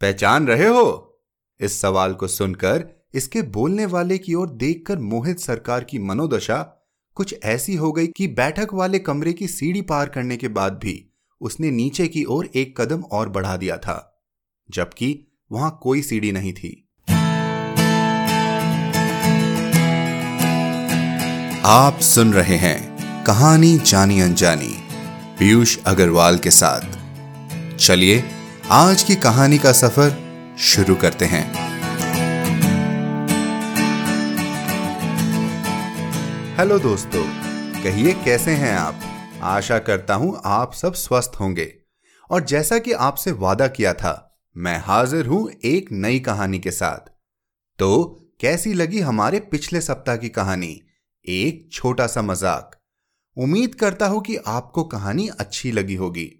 पहचान रहे हो? इस सवाल को सुनकर इसके बोलने वाले की ओर देखकर मोहित सरकार की मनोदशा कुछ ऐसी हो गई कि बैठक वाले कमरे की सीढ़ी पार करने के बाद भी उसने नीचे की ओर एक कदम और बढ़ा दिया था, जबकि वहाँ कोई सीढ़ी नहीं थी। आप सुन रहे हैं कहानी जानी अनजानी, पीयूष अग्रवाल के साथ। चलिए आज की कहानी का सफ़र शुरू करते हैं। हेलो दोस्तों, कहिए कैसे हैं आप? आशा करता हूँ आप सब स्वस्थ होंगे। और जैसा कि आपसे वादा किया था, मैं हाजिर हूँ एक नई कहानी के साथ। तो कैसी लगी हमारे पिछले सप्ताह की कहानी? एक छोटा सा मज़ाक। उम्मीद करता हूँ कि आपको कहानी अच्छी लगी होगी।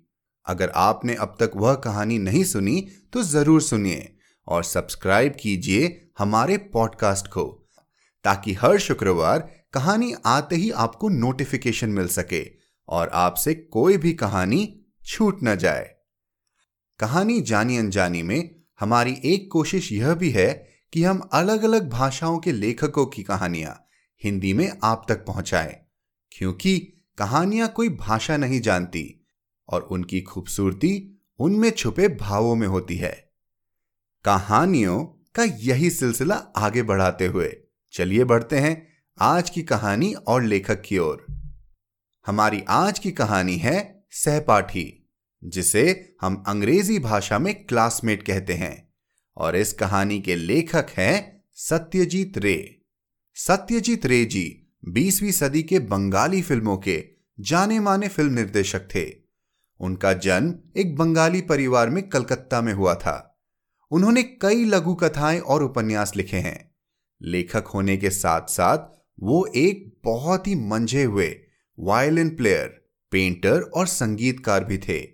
अगर आपने अब तक वह कहानी नहीं सुनी तो ज़रूर सुनिए और सब्सक्राइब कीजिए हमारे पॉडकास्ट को, ताकि हर शुक्रवार कहानी आते ही आपको नोटिफिकेशन मिल सके और आपसे कोई भी कहानी छूट न जाए। कहानी जानी अनजानी में हमारी एक कोशिश यह भी है कि हम अलग अलग भाषाओं के लेखकों की कहानियाँ हिंदी में आप तक पहुंचाएँ, क्योंकि कहानियाँ कोई भाषा नहीं जानती। और उनकी खूबसूरती उनमें छुपे भावों में होती है। कहानियों का यही सिलसिला आगे बढ़ाते हुए। चलिए बढ़ते हैं आज की कहानी और लेखक की ओर। हमारी आज की कहानी है सहपाठी, जिसे हम अंग्रेज़ी भाषा में क्लासमेट कहते हैं और इस कहानी के लेखक हैं सत्यजीत रे। सत्यजीत रे जी बीसवीं सदी के बंगाली फ़िल्मों के जाने माने फ़िल्म निर्देशक थे। उनका जन्म एक बंगाली परिवार में कलकत्ता में हुआ था। उन्होंने कई लघु कथाएँ और उपन्यास लिखे हैं। लेखक होने के साथ साथ वो एक बहुत ही मंझे हुए वायलिन प्लेयर, पेंटर और संगीतकार भी थे।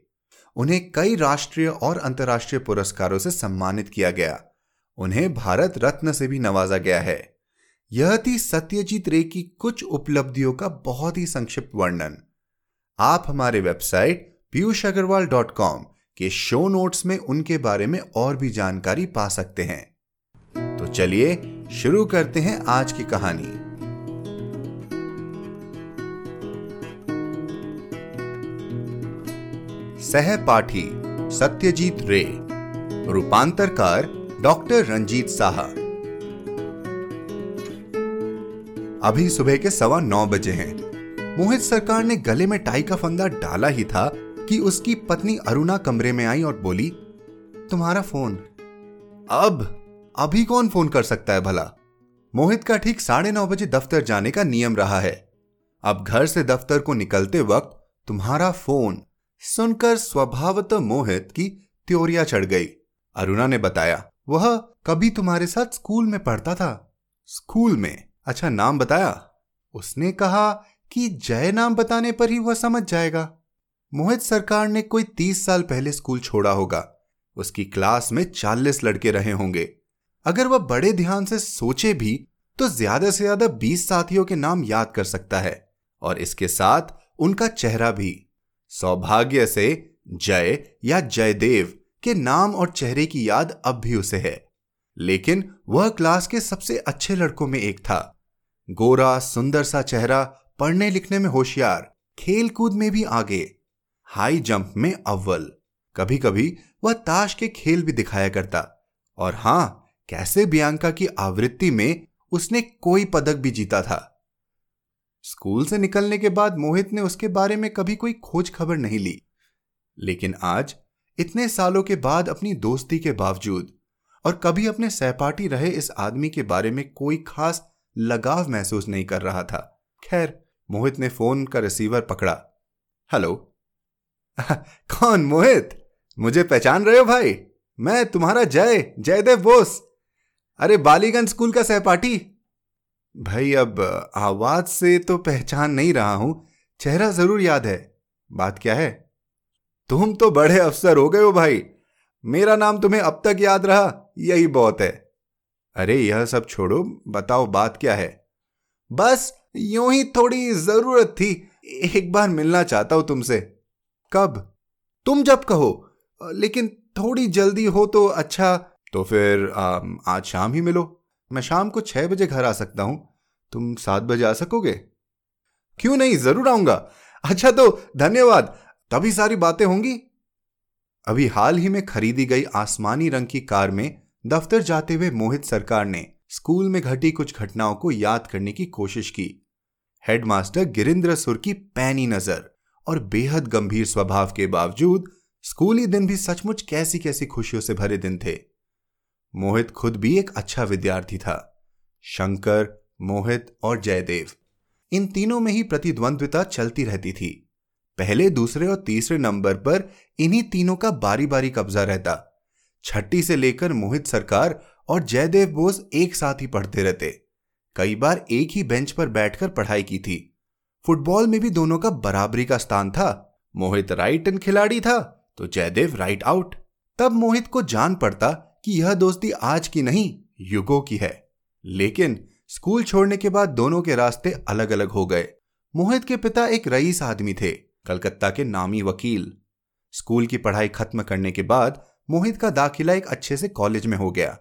उन्हें कई राष्ट्रीय और अंतर्राष्ट्रीय पुरस्कारों से सम्मानित किया गया। उन्हें भारत रत्न से भी नवाजा गया है। यह थी सत्यजीत रे की कुछ उपलब्धियों का बहुत ही संक्षिप्त वर्णन। आप हमारे website Piyush Agarwal dot com के शो नोट्स में उनके बारे में और भी जानकारी पा सकते हैं। तो चलिए शुरू करते हैं आज की कहानी। सहपाठी सत्यजीत रे, रूपांतरकार डॉक्टर रंजीत साहा। अभी सुबह के सवा नौ बजे हैं। मोहित सरकार ने गले में टाई का फंदा डाला ही था कि उसकी पत्नी अरुणा कमरे में आई और बोली, तुम्हारा फ़ोन। अब? अभी कौन फ़ोन कर सकता है भला? मोहित का ठीक साढ़े नौ बजे दफ्तर जाने का नियम रहा है। अब घर से दफ्तर को निकलते वक्त तुम्हारा फ़ोन सुनकर स्वभावतः मोहित की त्योरिया चढ़ गई। अरुणा ने बताया, वह कभी तुम्हारे साथ स्कूल में पढ़ता था? स्कूल में? अच्छा नाम बताया? उसने कहा कि जय नाम बताने पर ही वह समझ जाएगा। मोहित सरकार ने कोई तीस साल पहले स्कूल छोड़ा होगा। उसकी क्लास में चालीस लड़के रहे होंगे। अगर वह बड़े ध्यान से सोचे भी तो ज़्यादा से ज़्यादा बीस साथियों के नाम याद कर सकता है, और इसके साथ उनका चेहरा भी। सौभाग्य से जय या जयदेव के नाम और चेहरे की याद अब भी उसे है। लेकिन वह क्लास के सबसे अच्छे लड़कों में एक था। गोरा, सुंदर सा चेहरा पढ़ने लिखने में होशियार, खेलकूद में भी आगे। हाई जंप में अव्वल। कभी कभी वह ताश के खेल भी दिखाया करता। और हाँ, कैसे बियांका की आवृत्ति में उसने कोई पदक भी जीता था। स्कूल से निकलने के बाद मोहित ने उसके बारे में कभी कोई खोज खबर नहीं ली। लेकिन आज, इतने सालों के बाद अपनी दोस्ती के बावजूद, और कभी अपने सहपाठी रहे इस आदमी के बारे में कोई खास लगाव महसूस नहीं कर रहा था। खैर, मोहित ने फ़ोन का रिसीवर पकड़ा। हेलो कौन मोहित? मुझे पहचान रहे हो भाई। मैं तुम्हारा जय, जयदेव बोस। अरे, बालीगंज स्कूल का सहपाठी। भाई, अब, आवाज़ से तो पहचान नहीं रहा हूँ। चेहरा ज़रूर याद है। बात क्या है? तुम तो बड़े अफसर हो गए हो भाई। मेरा नाम तुम्हें अब तक याद रहा। यही बहुत है। अरे, यह सब छोड़ो। बताओ, बात क्या है? बस, यूँ ही थोड़ी ज़रूरत थी। एक बार मिलना चाहता हूँ तुमसे। कब? तुम जब कहो लेकिन थोड़ी जल्दी हो तो अच्छा। तो फिर आ, आज शाम ही मिलो। मैं शाम को छह बजे घर आ सकता हूँ। तुम सात बजे आ सकोगे? क्यों नहीं? ज़रूर आऊँगा। अच्छा तो धन्यवाद। तभी सारी बातें होंगी। अभी हाल ही में खरीदी गई आसमानी रंग की कार में दफ्तर जाते हुए मोहित सरकार ने स्कूल में घटी कुछ घटनाओं को याद करने की कोशिश की। हेडमास्टर गिरिंद्र सुर की पैनी नज़र। और बेहद गंभीर स्वभाव के बावजूद, स्कूली दिन भी सचमुच कैसी कैसी खुशियों से भरे दिन थे। मोहित खुद भी एक अच्छा विद्यार्थी था, शंकर, मोहित और जयदेव। इन तीनों में ही प्रतिद्वंद्विता चलती रहती थी। पहले दूसरे और तीसरे नंबर पर इन्हीं तीनों का बारी बारी कब्जा रहता। छठी से लेकर मोहित सरकार और जयदेव बोस एक साथ ही पढ़ते रहते। कई बार एक ही बेंच पर बैठकर पढ़ाई की थी। फुटबॉल में भी दोनों का बराबरी का स्थान था। मोहित राइट इन खिलाड़ी था तो जयदेव राइट आउट। तब मोहित को जान पड़ता कि यह दोस्ती आज की नहीं, युगों की है। लेकिन स्कूल छोड़ने के बाद दोनों के रास्ते अलग अलग हो गए। मोहित के पिता एक रईस आदमी थे, कलकत्ता के नामी वकील। स्कूल की पढ़ाई खत्म करने के बाद मोहित का दाखिला एक अच्छे से कॉलेज में हो गया।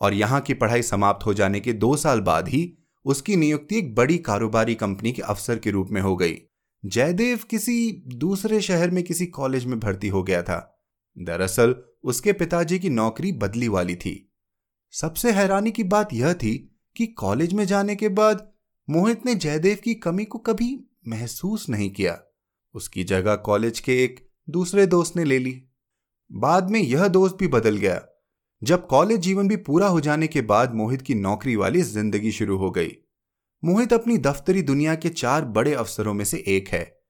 और यहाँ की पढ़ाई समाप्त हो जाने के दो साल बाद ही उसकी नियुक्ति एक बड़ी कारोबारी कंपनी के अफसर के रूप में हो गई। जयदेव किसी दूसरे शहर में किसी कॉलेज में भर्ती हो गया था। दरअसल, उसके पिताजी की नौकरी बदली वाली थी। सबसे हैरानी की बात यह थी कि कॉलेज में जाने के बाद मोहित ने जयदेव की कमी को कभी महसूस नहीं किया। उसकी जगह कॉलेज के एक दूसरे दोस्त ने ले ली। बाद में यह दोस्त भी बदल गया। जब कॉलेज जीवन भी पूरा हो जाने के बाद मोहित की नौकरी वाली ज़िंदगी शुरू हो गई। मोहित अपनी दफ्तरी दुनिया के चार बड़े अफसरों में से एक है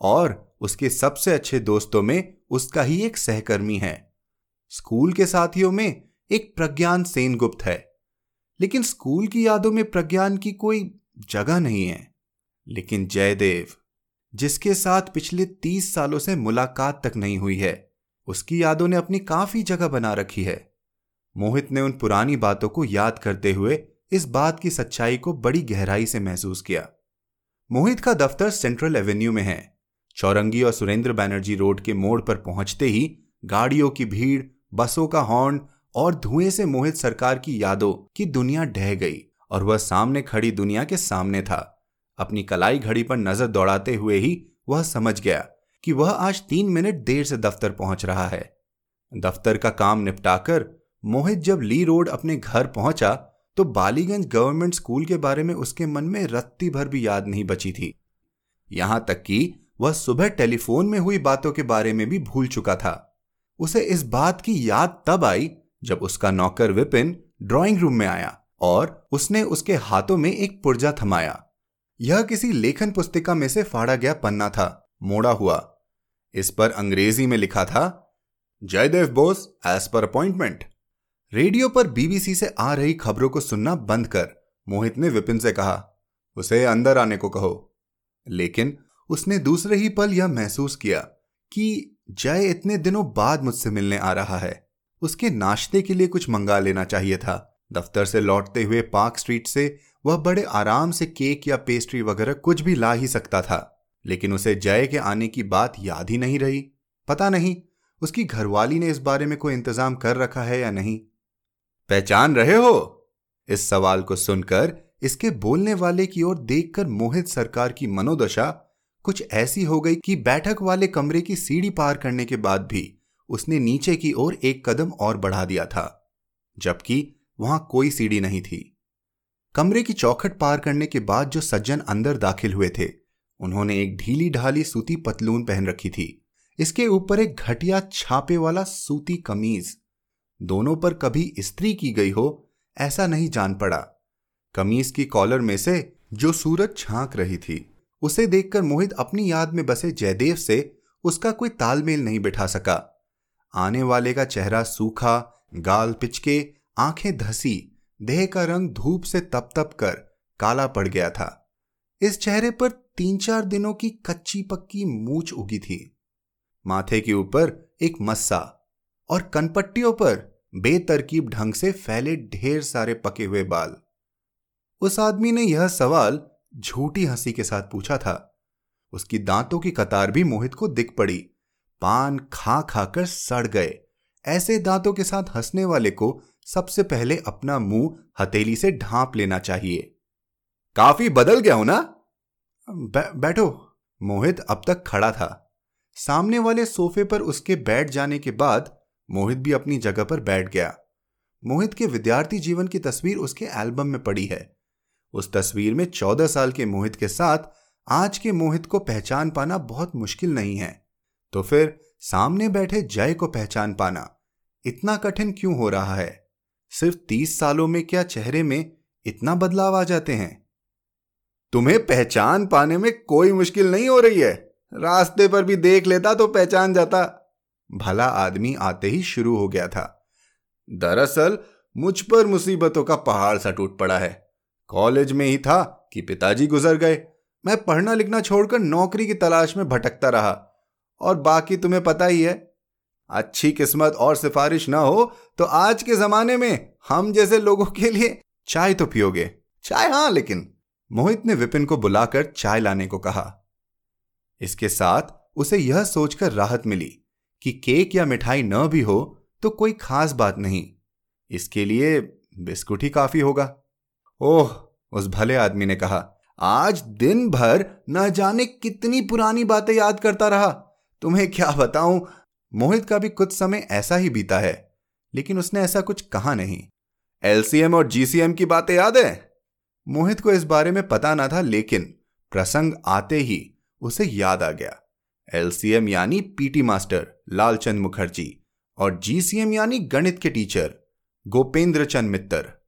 और उसके सबसे अच्छे दोस्तों में उसका ही एक सहकर्मी है। स्कूल के साथियों में एक प्रज्ञान सेनगुप्त है, लेकिन स्कूल की यादों में प्रज्ञान की कोई जगह नहीं है। लेकिन जयदेव, जिसके साथ पिछले तीस सालों से मुलाकात तक नहीं हुई है, उसकी यादों ने अपनी काफ़ी जगह बना रखी है। मोहित ने उन पुरानी बातों को याद करते हुए इस बात की सच्चाई को बड़ी गहराई से महसूस किया। मोहित का दफ्तर सेंट्रल एवेन्यू में है। चौरंगी और सुरेंद्र बैनर्जी रोड के मोड़ पर पहुँचते ही गाड़ियों की भीड़, बसों का हॉर्न और धुएँ से मोहित सरकार की यादों की दुनिया ढह गई और वह सामने खड़ी दुनिया के सामने था। अपनी कलाई घड़ी पर नज़र दौड़ाते हुए ही वह समझ गया कि वह आज तीन मिनट देर से दफ्तर पहुँच रहा है। दफ्तर का काम निपटाकर मोहित जब ली रोड अपने घर पहुँचा तो बालीगंज गवर्नमेंट स्कूल के बारे में उसके मन में रत्ती भर भी याद नहीं बची थी। यहाँ तक कि वह सुबह टेलीफोन में हुई बातों के बारे में भी भूल चुका था। उसे इस बात की याद तब आई जब उसका नौकर विपिन ड्राइंग रूम में आया और उसने उसके हाथों में एक पुर्जा थमाया। यह किसी लेखन पुस्तिका में से फाड़ा गया पन्ना था, मोड़ा हुआ। इस पर अंग्रेज़ी में लिखा था, Jaidev Bose as per appointment radio पर बीबीसी से आ रही खबरों को सुनना बंद कर, मोहित ने विपिन से कहा, उसे अंदर आने को कहो। लेकिन उसने दूसरे ही पल यह महसूस किया कि जय इतने दिनों बाद मुझसे मिलने आ रहा है। उसके नाश्ते के लिए कुछ मंगा लेना चाहिए था। दफ्तर से लौटते हुए पार्क स्ट्रीट से वह बड़े आराम से केक या पेस्ट्री वगैरह कुछ भी ला ही सकता था। लेकिन उसे जय के आने की बात याद ही नहीं रही। पता नहीं, उसकी घरवाली ने इस बारे में कोई इंतज़ाम कर रखा है या नहीं। पहचान रहे हो? इस सवाल को सुनकर इसके बोलने वाले की ओर देखकर मोहित सरकार की मनोदशा कुछ ऐसी हो गई कि बैठक वाले कमरे की सीढ़ी पार करने के बाद भी उसने नीचे की ओर एक कदम और बढ़ा दिया था, जबकि वहाँ कोई सीढ़ी नहीं थी। कमरे की चौखट पार करने के बाद जो सज्जन अंदर दाखिल हुए थे, उन्होंने एक ढीली ढाली सूती पतलून पहन रखी थी। इसके ऊपर एक घटिया छापे वाला सूती कमीज दोनों पर कभी स्त्री की गई हो, ऐसा नहीं जान पड़ा। कमीज की कॉलर में से जो सूरज झाँक रही थी, उसे देखकर मोहित अपनी याद में बसे जयदेव से उसका कोई तालमेल नहीं बिठा सका। आने वाले का चेहरा सूखा, गाल पिचके, आँखें धसी, देह का रंग धूप से तप तप कर काला पड़ गया था। इस चेहरे पर तीन चार दिनों की कच्ची पक्की मूछ उगी थी। माथे के ऊपर एक मस्सा और कनपट्टियों पर बेतरकीब ढंग से फैले ढेर सारे पके हुए बाल। उस आदमी ने यह सवाल झूठी हँसी के साथ पूछा था। उसकी दांतों की कतार भी मोहित को दिख पड़ी। पान खा खाकर सड़ गए। ऐसे दांतों के साथ हंसने वाले को सबसे पहले अपना मुँह हथेली से ढांप लेना चाहिए। काफ़ी बदल गया हो ना? बै, बैठो। मोहित अब तक खड़ा था। सामने वाले सोफे पर उसके बैठ जाने के बाद मोहित भी अपनी जगह पर बैठ गया। मोहित के विद्यार्थी जीवन की तस्वीर उसके एल्बम में पड़ी है। उस तस्वीर में चौदह साल के मोहित के साथ आज के मोहित को पहचान पाना बहुत मुश्किल नहीं है। तो फिर सामने बैठे जय को पहचान पाना इतना कठिन क्यों हो रहा है? सिर्फ़ तीस सालों में क्या चेहरे में इतना बदलाव आ जाते हैं? तुम्हें पहचान पाने में कोई मुश्किल नहीं हो रही है। रास्ते पर भी देख लेता तो पहचान जाता। भला आदमी आते ही शुरू हो गया था। दरअसल, मुझ पर मुसीबतों का पहाड़ सा टूट पड़ा है। कॉलेज में ही था कि पिताजी गुजर गए। मैं पढ़ना लिखना छोड़कर नौकरी की तलाश में भटकता रहा। और बाकी तुम्हें पता ही है, अच्छी किस्मत और सिफारिश ना हो तो आज के जमाने में हम जैसे लोगों के लिए चाय तो पियोगे। चाय हाँ लेकिन मोहित ने विपिन को बुलाकर चाय लाने को कहा। इसके साथ उसे यह सोचकर राहत मिली। कि केक या मिठाई न भी हो तो कोई खास बात नहीं। इसके लिए बिस्कुट ही काफ़ी होगा। ओह, उस भले आदमी ने कहा, आज दिन भर न जाने कितनी पुरानी बातें याद करता रहा। तुम्हें क्या बताऊँ, मोहित का भी कुछ समय ऐसा ही बीता है, लेकिन उसने ऐसा कुछ कहा नहीं। एलसीएम और जीसीएम की बातें याद है? मोहित को इस बारे में पता ना था, लेकिन प्रसंग आते ही उसे याद आ गया। एलसीएम यानी पीटी मास्टर लालचंद मुखर्जी और जीसीएम यानी गणित के टीचर गोपेंद्र चंद मित्तर।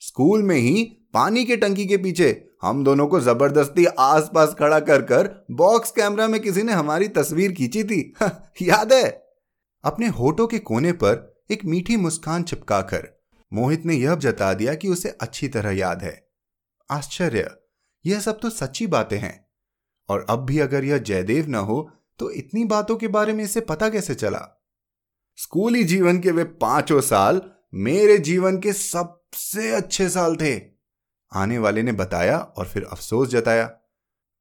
स्कूल में ही पानी के टंकी के पीछे हम दोनों को ज़बरदस्ती आसपास खड़ा कर कर बॉक्स कैमरा में किसी ने हमारी तस्वीर खींची थी। याद है? अपने होठों के कोने पर एक मीठी मुस्कान चिपकाकर मोहित ने यह जता दिया कि उसे अच्छी तरह याद है। आश्चर्य! यह सब तो सच्ची बातें हैं। और अब भी अगर यह जयदेव न हो तो इतनी बातों के बारे में इसे पता कैसे चला? स्कूली जीवन के वे पाँचों साल मेरे जीवन के सबसे अच्छे साल थे। आने वाले ने बताया और फिर अफसोस जताया।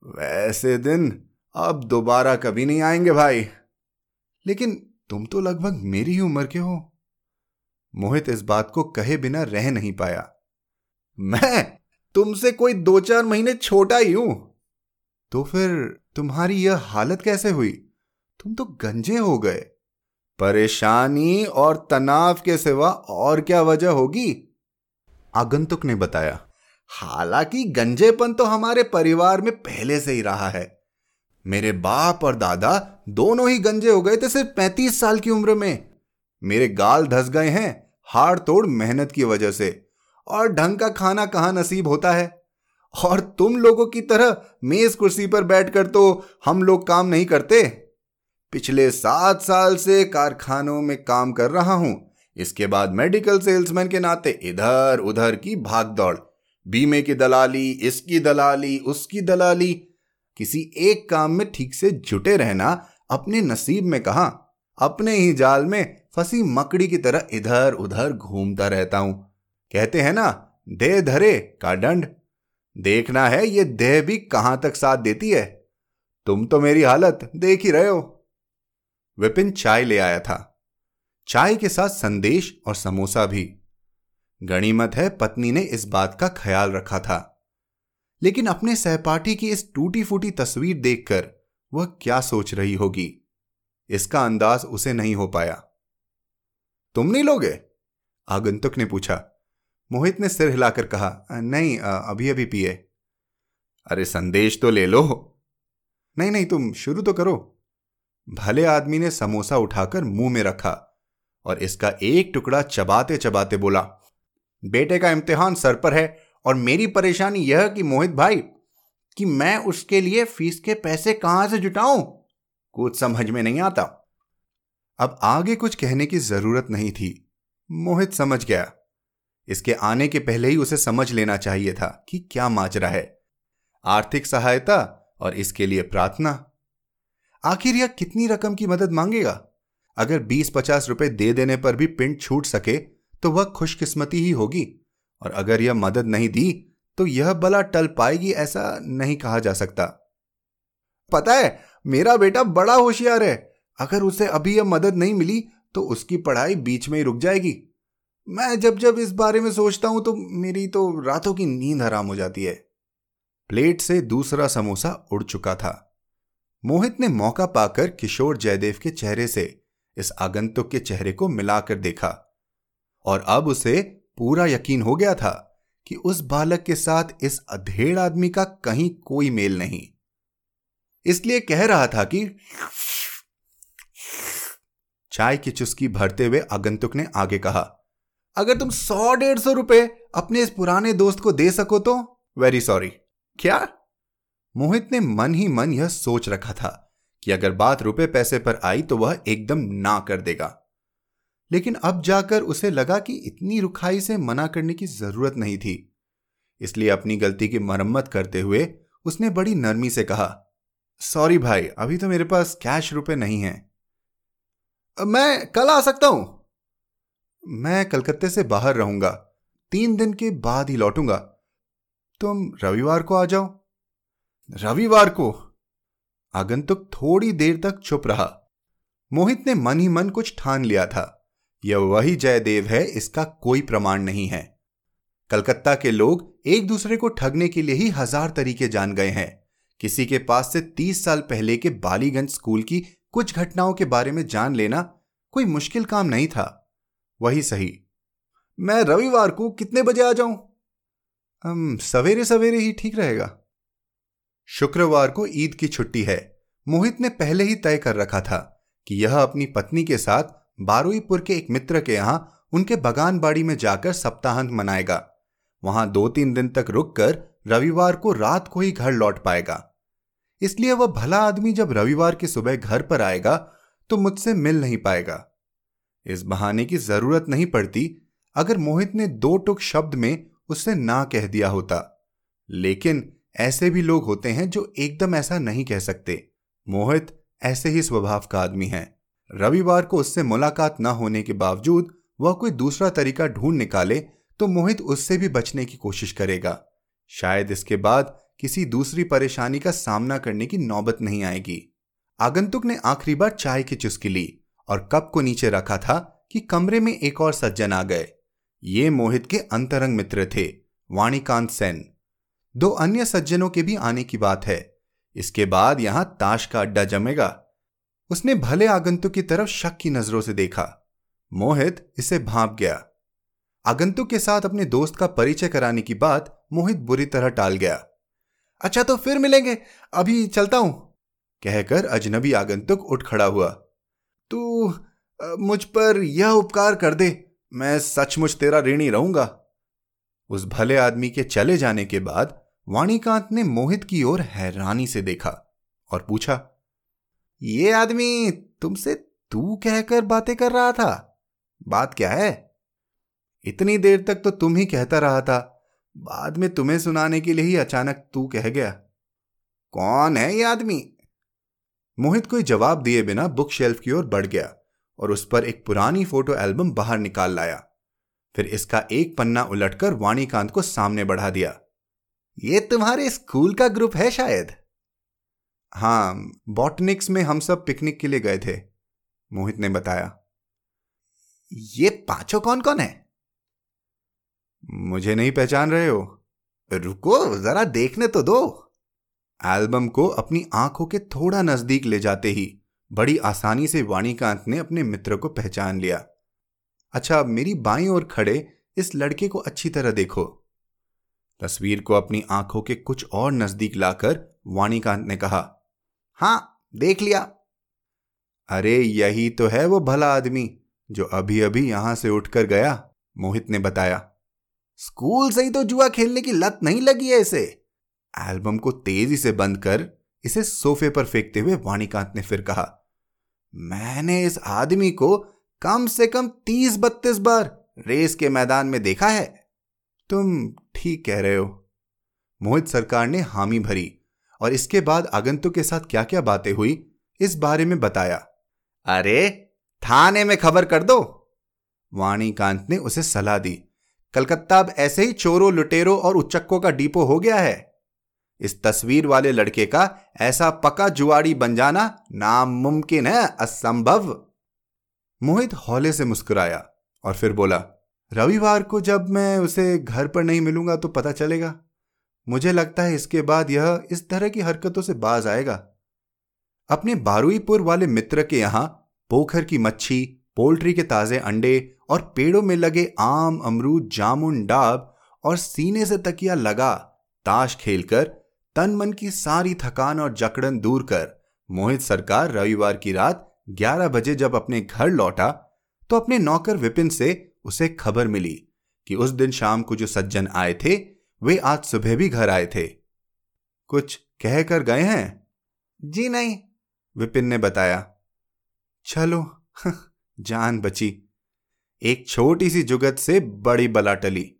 वैसे दिन अब दोबारा कभी नहीं आएँगे भाई। लेकिन तुम तो लगभग मेरी ही उम्र के हो। मोहित इस बात को कहे बिना रह नहीं पाया। मैं तुमसे कोई दो चार महीने छोटा ही हूँ। तो फिर तुम्हारी यह हालत कैसे हुई? तुम तो गंजे हो गए। परेशानी और तनाव के सिवा और क्या वजह होगी? आगंतुक ने बताया, हालाँकि गंजेपन तो हमारे परिवार में पहले से ही रहा है। मेरे बाप और दादा दोनों ही गंजे हो गए थे सिर्फ़ पैंतीस साल की उम्र में। मेरे गाल धस गए हैं, हाड़ तोड़ मेहनत की वजह से। और ढंग का खाना कहाँ नसीब होता है? और तुम लोगों की तरह मेज कुर्सी पर बैठकर तो हम लोग काम नहीं करते। पिछले सात साल से कारखानों में काम कर रहा हूँ। इसके बाद मेडिकल सेल्समैन के नाते इधर उधर की भाग दौड़ बीमे की दलाली, इसकी दलाली, उसकी दलाली। किसी एक काम में ठीक से जुटे रहना अपने नसीब में कहा। अपने ही जाल में फंसी मकड़ी की तरह इधर उधर घूमता रहता हूँ। कहते हैं ना, दे धरे का दंड। देखना है, ये देह भी कहाँ तक साथ देती है? तुम तो मेरी हालत देख ही रहे हो। विपिन चाय ले आया था। चाय के साथ संदेश और समोसा भी। गणिमत है, पत्नी ने इस बात का ख्याल रखा था। लेकिन अपने सहपाठी की इस टूटी फूटी तस्वीर देखकर वह क्या सोच रही होगी? इसका अंदाज उसे नहीं हो पाया। तुम नहीं लोगे? आगंतुक ने पूछा। मोहित ने सिर हिलाकर कहा, नहीं अभी अभी पिए। अरे, संदेश तो ले लो। नहीं नहीं, तुम शुरू तो करो। भले आदमी ने समोसा उठाकर मुँह में रखा और इसका एक टुकड़ा चबाते चबाते बोला, बेटे का इम्तिहान सर पर है और मेरी परेशानी यह कि मोहित भाई, कि मैं उसके लिए फ़ीस के पैसे कहाँ से जुटाऊं? कुछ समझ में नहीं आता। अब आगे कुछ कहने की ज़रूरत नहीं थी। मोहित समझ गया। इसके आने के पहले ही उसे समझ लेना चाहिए था कि क्या माजरा है। आर्थिक सहायता और इसके लिए प्रार्थना। आखिर यह कितनी रकम की मदद मांगेगा? अगर बीस पचास रुपए दे देने पर भी पिंड छूट सके तो वह खुशकिस्मती ही होगी। और अगर यह मदद नहीं दी तो यह बला टल पाएगी ऐसा नहीं कहा जा सकता। पता है, मेरा बेटा बड़ा होशियार है। अगर उसे अभी यह मदद नहीं मिली तो उसकी पढ़ाई बीच में ही रुक जाएगी। मैं जब जब इस बारे में सोचता हूँ तो मेरी तो रातों की नींद हराम हो जाती है। प्लेट से दूसरा समोसा उड़ चुका था। मोहित ने मौका पाकर किशोर जयदेव के चेहरे से इस आगंतुक के चेहरे को मिलाकर देखा और अब उसे पूरा यकीन हो गया था कि उस बालक के साथ इस अधेड़ आदमी का कहीं कोई मेल नहीं। इसलिए कह रहा था कि चाय की चुस्की भरते हुए आगंतुक ने आगे कहा अगर तुम सौ डेढ़ सौ रुपए अपने इस पुराने दोस्त को दे सको तो? वेरी सॉरी क्या? मोहित ने मन ही मन यह सोच रखा था कि अगर बात रुपए पैसे पर आई तो वह एकदम ना कर देगा। लेकिन अब जाकर उसे लगा कि इतनी रुखाई से मना करने की ज़रूरत नहीं थी। इसलिए अपनी गलती की मरम्मत करते हुए उसने बड़ी नरमी से कहा सॉरी भाई, अभी तो मेरे पास कैश रुपए नहीं है। मैं कल आ सकता हूँ। मैं कलकत्ते से बाहर रहूँगा। तीन दिन के बाद ही लौटूँगा। तुम रविवार को आ जाओ। रविवार को? आगंतुक थोड़ी देर तक चुप रहा। मोहित ने मन ही मन कुछ ठान लिया था। यह वही जयदेव है, इसका कोई प्रमाण नहीं है। कलकत्ता के लोग एक दूसरे को ठगने के लिए ही हज़ार तरीके जान गए हैं। किसी के पास से तीस साल पहले के बालीगंज स्कूल की कुछ घटनाओं के बारे में जान लेना कोई मुश्किल काम नहीं था। वही सही। मैं रविवार को कितने बजे आ जाऊँ? सवेरे सवेरे ही ठीक रहेगा। शुक्रवार को ईद की छुट्टी है। मोहित ने पहले ही तय कर रखा था कि यह अपनी पत्नी के साथ बारुईपुर के एक मित्र के यहाँ उनके बगान बाड़ी में जाकर सप्ताहांत मनाएगा। वहाँ दो तीन दिन तक रुककर रविवार को रात को ही घर लौट पाएगा। इसलिए वह भला आदमी जब रविवार की सुबह घर पर आएगा तो मुझसे मिल नहीं पाएगा। इस बहाने की ज़रूरत नहीं पड़ती, अगर मोहित ने दो टुक शब्द में उससे ना कह दिया होता। लेकिन ऐसे भी लोग होते हैं जो एकदम ऐसा नहीं कह सकते। मोहित ऐसे ही स्वभाव का आदमी है। रविवार को उससे मुलाकात न होने के बावजूद वह कोई दूसरा तरीका ढूंढ निकाले तो मोहित उससे भी बचने की कोशिश करेगा। शायद इसके बाद किसी दूसरी परेशानी का सामना करने की नौबत नहीं आएगी। आगंतुक ने आखिरी बार चाय की चुस्की ली। और कप को नीचे रखा था कि कमरे में एक और सज्जन आ गए। ये मोहित के अंतरंग मित्र थे, वाणीकांत सेन। दो अन्य सज्जनों के भी आने की बात है। इसके बाद यहाँ ताश का अड्डा जमेगा। उसने भले आगंतुक की तरफ़ शक की नज़रों से देखा। मोहित इसे भाप गया। आगंतुक के साथ अपने दोस्त का परिचय कराने की बात मोहित बुरी तरह टाल गया। अच्छा तो फिर मिलेंगे। अभी चलता हूँ। कहकर अजनबी आगंतुक उठ खड़ा हुआ। तू मुझ पर यह उपकार कर दे। मैं सचमुच तेरा ऋणी रहूँगा। उस भले आदमी के चले जाने के बाद वाणीकांत ने मोहित की ओर हैरानी से देखा और पूछा, ये आदमी तुमसे तू कहकर बातें कर रहा था? बात क्या है? इतनी देर तक तो तुम ही कहता रहा था। बाद में तुम्हें सुनाने के लिए ही अचानक तू कह गया। कौन है ये आदमी? मोहित कोई जवाब दिए बिना बुक शेल्फ की ओर बढ़ गया और उस पर एक पुरानी फ़ोटो एल्बम बाहर निकाल लाया। फिर इसका एक पन्ना उलटकर वाणीकांत को सामने बढ़ा दिया। ये तुम्हारे स्कूल का ग्रुप है शायद? हाँ बॉटनिक्स में हम सब पिकनिक के लिए गए थे, मोहित ने बताया। ये पाँचों कौन कौन है? मुझे नहीं पहचान रहे हो। रुको, जरा देखने तो दो। एल्बम को अपनी आँखों के थोड़ा नज़दीक ले जाते ही, बड़ी आसानी से वाणीकांत ने अपने मित्र को पहचान लिया। अच्छा मेरी बाई ओर खड़े इस लड़के को अच्छी तरह देखो। तस्वीर को अपनी आँखों के कुछ और नज़दीक लाकर वाणीकांत ने कहा, हाँ, देख लिया। अरे, यही तो है वो भला आदमी, जो अभी अभी यहाँ से उठकर गया, मोहित ने बताया। स्कूल से ही तो जुआ खेलने की लत नहीं लगी है इसे। एल्बम को तेज़ी से बंद कर इसे सोफे पर फेंकते हुए वाणीकांत ने फिर कहा, मैंने इस आदमी को कम से कम तीस बत्तीस बार रेस के मैदान में देखा है। तुम ठीक कह रहे हो। मोहित सरकार ने हामी भरी और इसके बाद आगंतुक के साथ क्या क्या बातें हुई, इस बारे में बताया। अरे, थाने में खबर कर दो। वाणीकांत ने उसे सलाह दी, कलकत्ता अब ऐसे ही चोरों, लुटेरों और उच्चक्कों का डिपो हो गया है। इस तस्वीर वाले लड़के का ऐसा पका जुआड़ी बन जाना नामुमकिन है, असंभव। मोहित हौले से मुस्कुराया और फिर बोला, रविवार को जब मैं उसे घर पर नहीं मिलूँगा तो पता चलेगा। मुझे लगता है इसके बाद यह इस तरह की हरकतों से बाज आएगा। अपने बारुईपुर वाले मित्र के यहाँ पोखर की मच्छी, पोल्ट्री के ताजे अंडे और पेड़ों में लगे आम, अमरूद, जामुन, डाब और सीने से तकिया लगा ताश खेलकर तन मन की सारी थकान और जकड़न दूर कर मोहित सरकार रविवार की रात 11 बजे जब अपने घर लौटा तो अपने नौकर विपिन से उसे खबर मिली कि उस दिन शाम को जो सज्जन आए थे वे आज सुबह भी घर आए थे। कुछ कह कर गए हैं? जी नहीं। विपिन ने बताया। चलो जान बची। एक छोटी सी जुगत से बड़ी बला टली।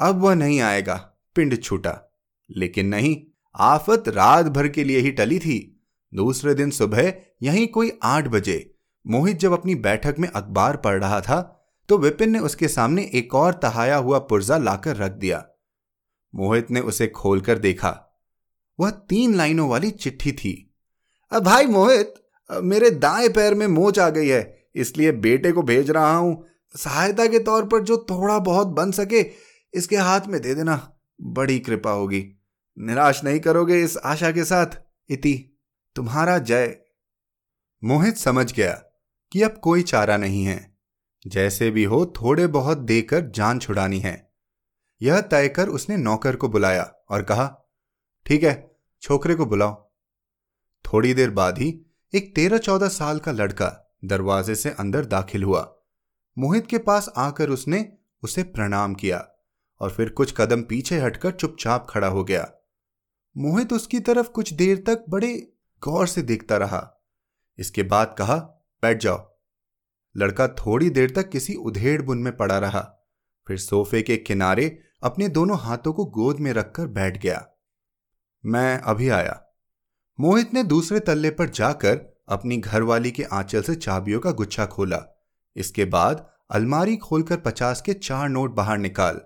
अब वह नहीं आएगा पिंड छूटा। लेकिन नहीं आफत रात भर के लिए ही टली थी। दूसरे दिन सुबह यहीं कोई आठ बजे मोहित जब अपनी बैठक में अखबार पढ़ रहा था तो विपिन ने उसके सामने एक और तहाया हुआ पुर्जा लाकर रख दिया। मोहित ने उसे खोलकर देखा। वह तीन लाइनों वाली चिट्ठी थी। अब भाई मोहित मेरे दाएँ पैर में मोच आ गई है, इसलिए बेटे को भेज रहा हूँ। सहायता के तौर पर जो थोड़ा बहुत बन सके, इसके हाथ में दे देना। बड़ी कृपा होगी। निराश नहीं करोगे इस आशा के साथ? इति, तुम्हारा जय। मोहित समझ गया कि अब कोई चारा नहीं है। जैसे भी हो, थोड़े बहुत देकर जान छुड़ानी है। यह तय कर उसने नौकर को बुलाया और कहा, ठीक है, छोकरे को बुलाओ। थोड़ी देर बाद ही एक तेरह चौदह साल का लड़का दरवाजे से अंदर दाखिल हुआ। मोहित के पास आकर उसने उसे प्रणाम किया और फिर कुछ कदम पीछे हटकर चुपचाप खड़ा हो गया। मोहित उसकी तरफ़ कुछ देर तक बड़े गौर से देखता रहा। इसके बाद कहा, बैठ जाओ। लड़का थोड़ी देर तक किसी उधेड़ बुन में पड़ा रहा। फिर सोफे के किनारे अपने दोनों हाथों को गोद में रखकर बैठ गया। मैं अभी आया। मोहित ने दूसरे तल्ले पर जाकर अपनी घरवाली के आंचल से चाबियों का गुच्छा खोला। इसके बाद अलमारी खोलकर पचास के चार नोट बाहर निकाल।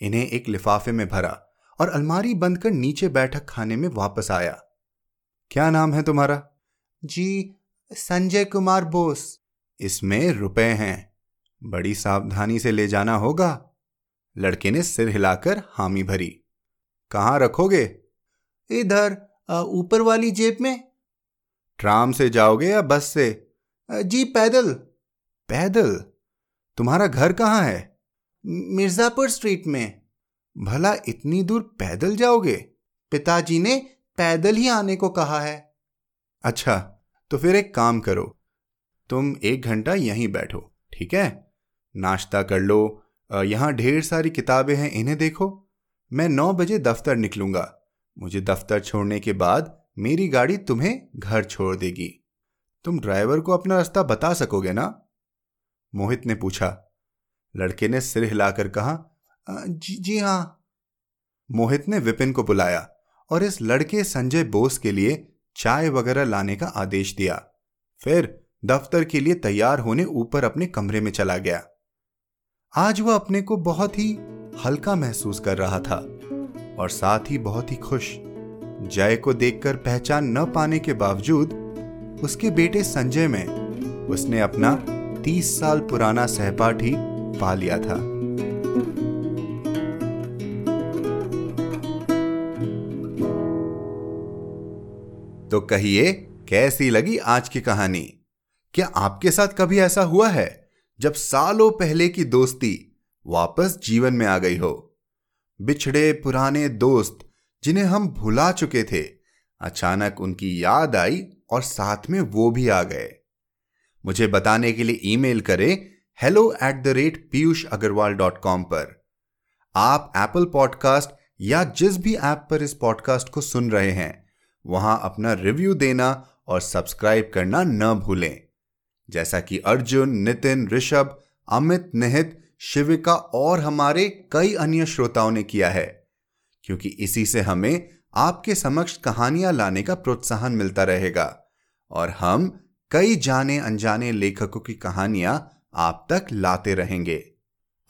इन्हें एक लिफाफे में भरा। और अलमारी बंद कर नीचे बैठक खाने में वापस आया। क्या नाम है तुम्हारा? जी संजय कुमार बोस। इसमें रुपए हैं। बड़ी सावधानी से ले जाना होगा। लड़के ने सिर हिलाकर हामी भरी। कहाँ रखोगे? इधर ऊपर वाली जेब में। ट्राम से जाओगे या बस से? जी पैदल। पैदल? तुम्हारा घर कहाँ है? मिर्जापुर स्ट्रीट में। भला इतनी दूर पैदल जाओगे? पिताजी ने पैदल ही आने को कहा है। अच्छा तो फिर एक काम करो। तुम एक घंटा यहीं बैठो, ठीक है? नाश्ता कर लो यहाँ ढेर सारी किताबें हैं, इन्हें देखो। मैं नौ बजे दफ्तर निकलूँगा। मुझे दफ्तर छोड़ने के बाद मेरी गाड़ी तुम्हें घर छोड़ देगी। तुम ड्राइवर को अपना रास्ता बता सकोगे ना? मोहित ने पूछा। लड़के ने सिर हिलाकर कहा जी जी हाँ। मोहित ने विपिन को बुलाया और इस लड़के संजय बोस के लिए चाय वगैरह लाने का आदेश दिया। फिर दफ्तर के लिए तैयार होने ऊपर अपने कमरे में चला गया। आज वह अपने को बहुत ही हल्का महसूस कर रहा था और साथ ही बहुत ही खुश। जय को देखकर पहचान न पाने के बावजूद उसके बेटे संजय में उसने अपना तीस साल पुराना सहपाठी पा लिया था। तो कहिए, कैसी लगी आज की कहानी? क्या आपके साथ कभी ऐसा हुआ है, जब सालों पहले की दोस्ती वापस जीवन में आ गई हो? बिछड़े पुराने दोस्त जिन्हें हम भुला चुके थे, अचानक उनकी याद आई और साथ में वो भी आ गए। मुझे बताने के लिए ईमेल करें hello at the rate Piyush Agarwal dot com पर। आप एप्पल पॉडकास्ट या जिस भी ऐप पर इस पॉडकास्ट को सुन रहे हैं वहाँ अपना रिव्यू देना और सब्सक्राइब करना न भूलें। जैसा कि अर्जुन, नितिन, ऋषभ, अमित, निहित, शिविका और हमारे कई अन्य श्रोताओं ने किया है, क्योंकि इसी से हमें आपके समक्ष कहानियाँ लाने का प्रोत्साहन मिलता रहेगा और हम कई जाने अनजाने लेखकों की कहानियाँ आप तक लाते रहेंगे।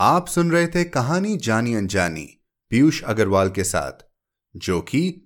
आप सुन रहे थे कहानी जानी अनजानी पीयूष अग्रवाल के साथ, जो कि